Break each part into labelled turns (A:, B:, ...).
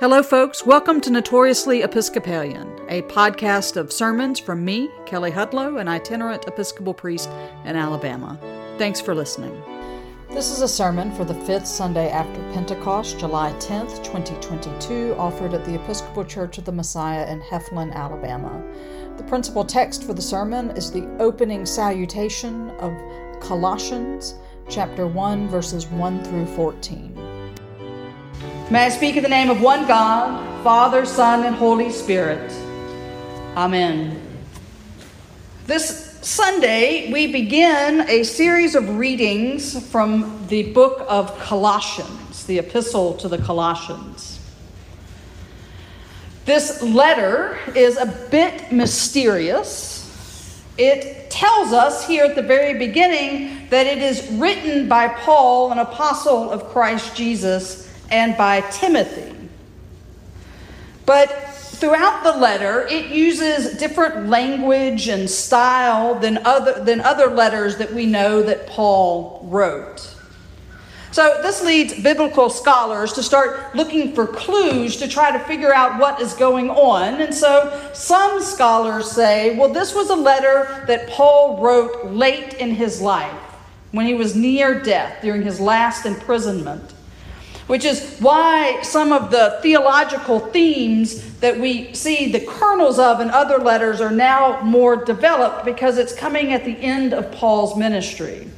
A: Hello, folks. Welcome to Notoriously Episcopalian, a podcast of sermons from me, Kelley Hudlow, an itinerant Episcopal priest in Alabama. Thanks for listening. This is a sermon for the fifth Sunday after Pentecost, July 10th, 2022, offered at the Episcopal Church of the Messiah in Heflin, Alabama. The principal text for the sermon is the opening salutation of Colossians, chapter 1, verses 1 through 14. May I speak in the name of one God, Father, Son, and Holy Spirit. Amen. This Sunday, we begin a series of readings from the book of Colossians, the epistle to the Colossians. This letter is a bit mysterious. It tells us here at the very beginning that it is written by Paul, an apostle of Christ Jesus and by Timothy. But throughout the letter, it uses different language and style than other, than other letters that we know that Paul wrote. So, this leads biblical scholars to start looking for clues to try to figure out what is going on. And so, some scholars say, well, this was a letter that Paul wrote late in his life, when he was near death, during his last imprisonment which is why some of the theological themes that we see the kernels of in other letters are now more developed because it's coming at the end of Paul's ministry.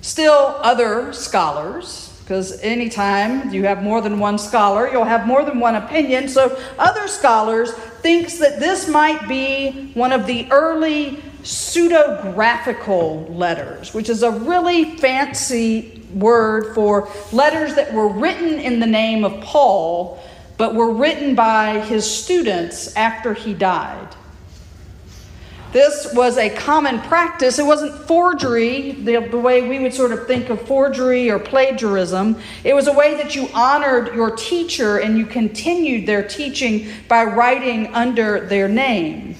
A: Still, other scholars, because anytime you have more than one scholar, you'll have more than one opinion. So, other scholars thinks that this might be one of the early pseudographical letters, which is a really fancy word for letters that were written in the name of Paul, but were written by his students after he died. This was a common practice. It wasn't forgery, the, the, way we would sort of think of forgery or plagiarism. It was a way that you honored your teacher and you continued their teaching by writing under their name.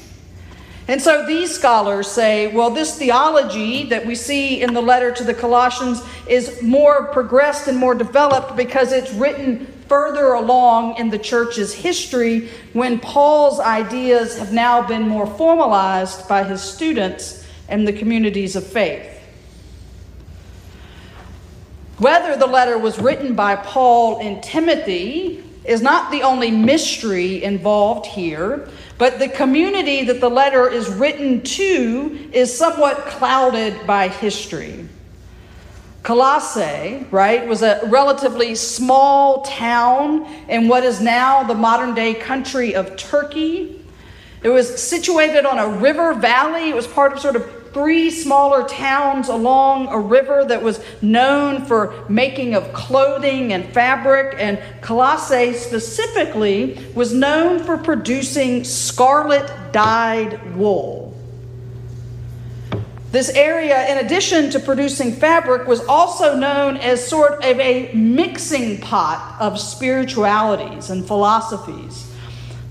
A: And so these scholars say, well, this theology that we see in the letter to the Colossians is more progressed and more developed because it's written further along in the church's history when Paul's ideas have now been more formalized by his students and the communities of faith. Whether the letter was written by Paul and Timothy is not the only mystery involved here. But the community that the letter is written to is somewhat clouded by history. Colossae, right, was a relatively small town in what is now the modern day country of Turkey. It was situated on a river valley. It was part of sort of three smaller towns along a river that was known for making of clothing and fabric, and Colossae specifically was known for producing scarlet dyed wool. This area, in addition to producing fabric, was also known as sort of a mixing pot of spiritualities and philosophies.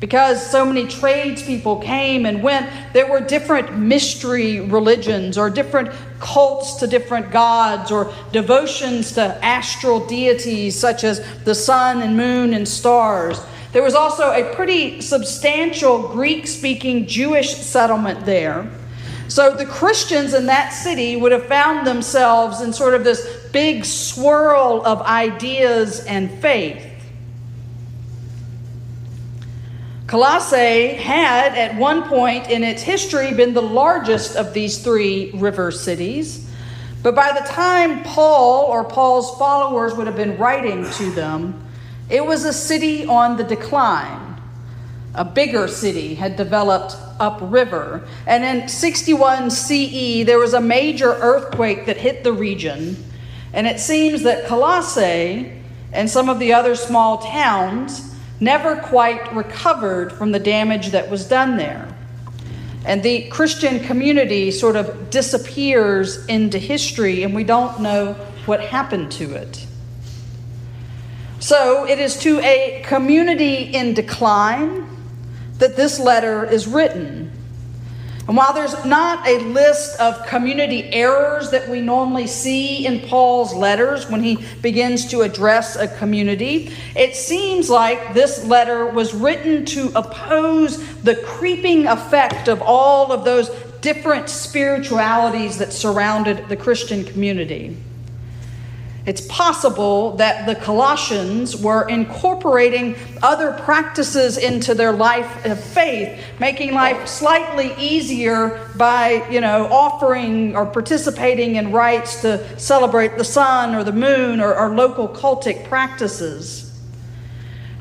A: Because so many tradespeople came and went, there were different mystery religions or different cults to different gods or devotions to astral deities such as the sun and moon and stars. There was also a pretty substantial Greek speaking Jewish settlement there. So the Christians in that city would have found themselves in sort of this big swirl of ideas and faith. Colossae had, at one point in its history, been the largest of these three river cities. But by the time Paul or Paul's followers would have been writing to them, it was a city on the decline. A bigger city had developed upriver. And in 61 CE, there was a major earthquake that hit the region. And it seems that Colossae and some of the other small towns never quite recovered from the damage that was done there. And the Christian community sort of disappears into history, and we don't know what happened to it. So it is to a community in decline that this letter is written. And while there's not a list of community errors that we normally see in Paul's letters when he begins to address a community, it seems like this letter was written to oppose the creeping effect of all of those different spiritualities that surrounded the Christian community. It's possible that the Colossians were incorporating other practices into their life of faith, making life slightly easier by, you know, offering or participating in rites to celebrate the sun or the moon or, or local cultic practices.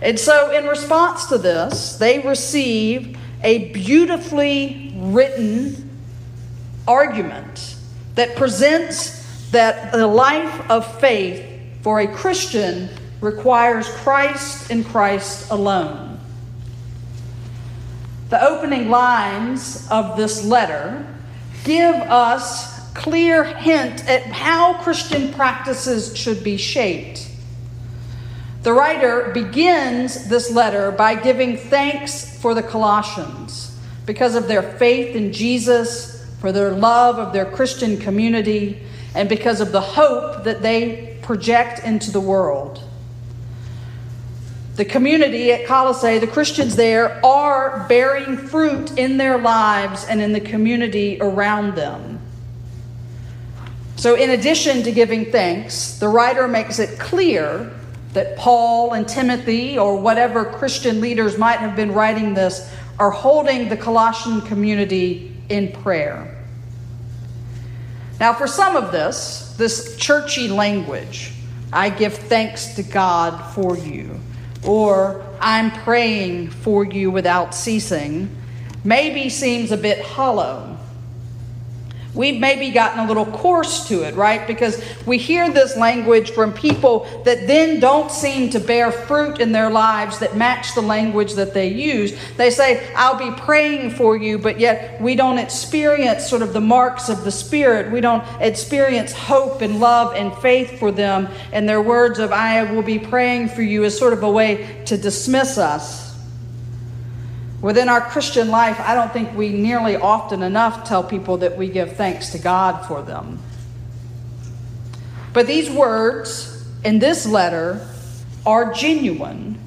A: And so, in response to this, they receive a beautifully written argument that presents that the life of faith for a Christian requires Christ and Christ alone. The opening lines of this letter give us clear hint at how Christian practices should be shaped. The writer begins this letter by giving thanks for the Colossians because of their faith in Jesus, for their love of their Christian community, and because of the hope that they project into the world. The community at Colossae, the Christians there, are bearing fruit in their lives and in the community around them. So, in addition to giving thanks, the writer makes it clear that Paul and Timothy, or whatever Christian leaders might have been writing this, are holding the Colossian community in prayer. Now, for some of this, this churchy language, I give thanks to God for you, or I'm praying for you without ceasing, maybe seems a bit hollow. We've maybe gotten a little coarse to it, right? Because we hear this language from people that then don't seem to bear fruit in their lives that match the language that they use. They say, I'll be praying for you, but yet we don't experience sort of the marks of the Spirit. We don't experience hope and love and faith for them. And their words of, I will be praying for you, is sort of a way to dismiss us. Within our Christian life, I don't think we nearly often enough tell people that we give thanks to God for them. But these words in this letter are genuine.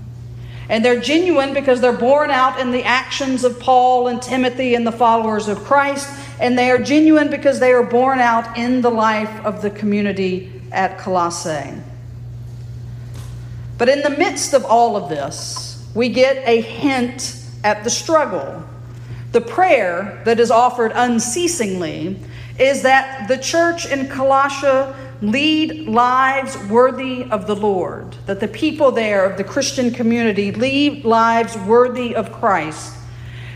A: And they're genuine because they're borne out in the actions of Paul and Timothy and the followers of Christ. And they are genuine because they are borne out in the life of the community at Colossae. But in the midst of all of this, we get a hint at the struggle. The prayer that is offered unceasingly is that the church in Colossia lead lives worthy of the Lord, that the people there of the Christian community lead lives worthy of Christ,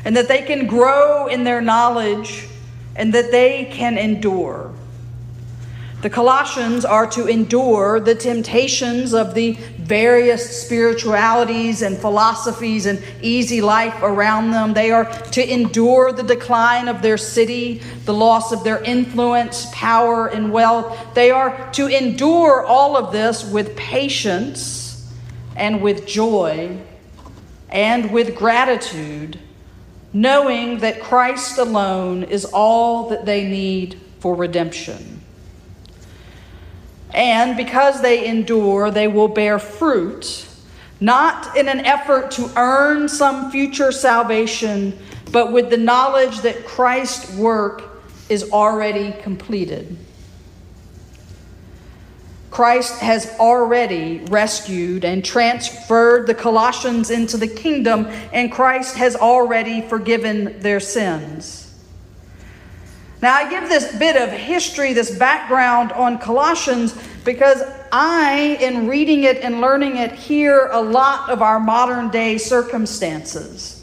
A: and that they can grow in their knowledge and that they can endure. The Colossians are to endure the temptations of the various spiritualities and philosophies and easy life around them. They are to endure the decline of their city, the loss of their influence, power, and wealth. They are to endure all of this with patience and with joy and with gratitude, knowing that Christ alone is all that they need for redemption. And because they endure, they will bear fruit, not in an effort to earn some future salvation, but with the knowledge that Christ's work is already completed. Christ has already rescued and transferred the Colossians into the kingdom, and Christ has already forgiven their sins. Now, I give this bit of history, this background on Colossians, because I, in reading it and learning it, hear a lot of our modern day circumstances.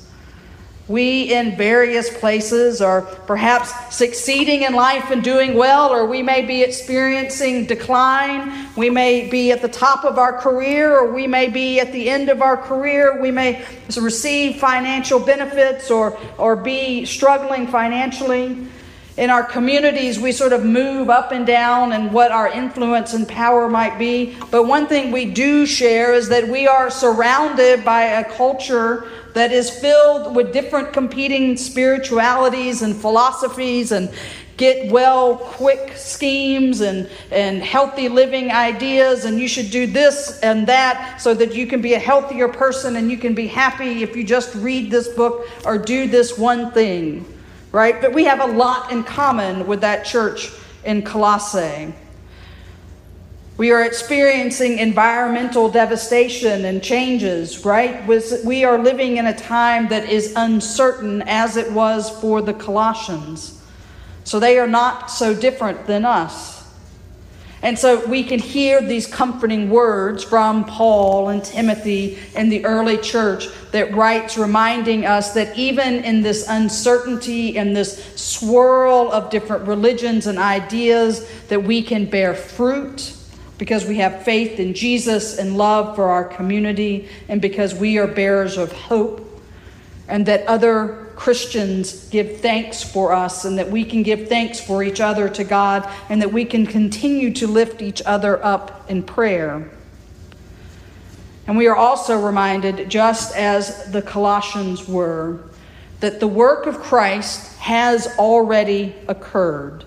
A: We, in various places, are perhaps succeeding in life and doing well, or we may be experiencing decline. We may be at the top of our career, or we may be at the end of our career. We may receive financial benefits or, or be struggling financially. In our communities, we sort of move up and down and what our influence and power might be. But one thing we do share is that we are surrounded by a culture that is filled with different competing spiritualities and philosophies and get well quick schemes and, and healthy living ideas, and you should do this and that so that you can be a healthier person and you can be happy if you just read this book or do this one thing, right? But we have a lot in common with that church in Colossae. We are experiencing environmental devastation and changes, right? We are living in a time that is uncertain as it was for the Colossians. So they are not so different than us. And so we can hear these comforting words from Paul and Timothy in the early church that writes, reminding us that even in this uncertainty and this swirl of different religions and ideas, that we can bear fruit because we have faith in Jesus and love for our community, and because we are bearers of hope, and that other Christians give thanks for us and that we can give thanks for each other to God and that we can continue to lift each other up in prayer. And we are also reminded, just as the Colossians were, that the work of Christ has already occurred.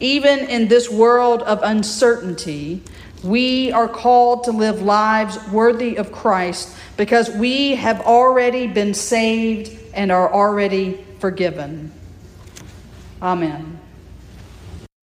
A: Even in this world of uncertainty, we are called to live lives worthy of Christ because we have already been saved and are already forgiven. Amen.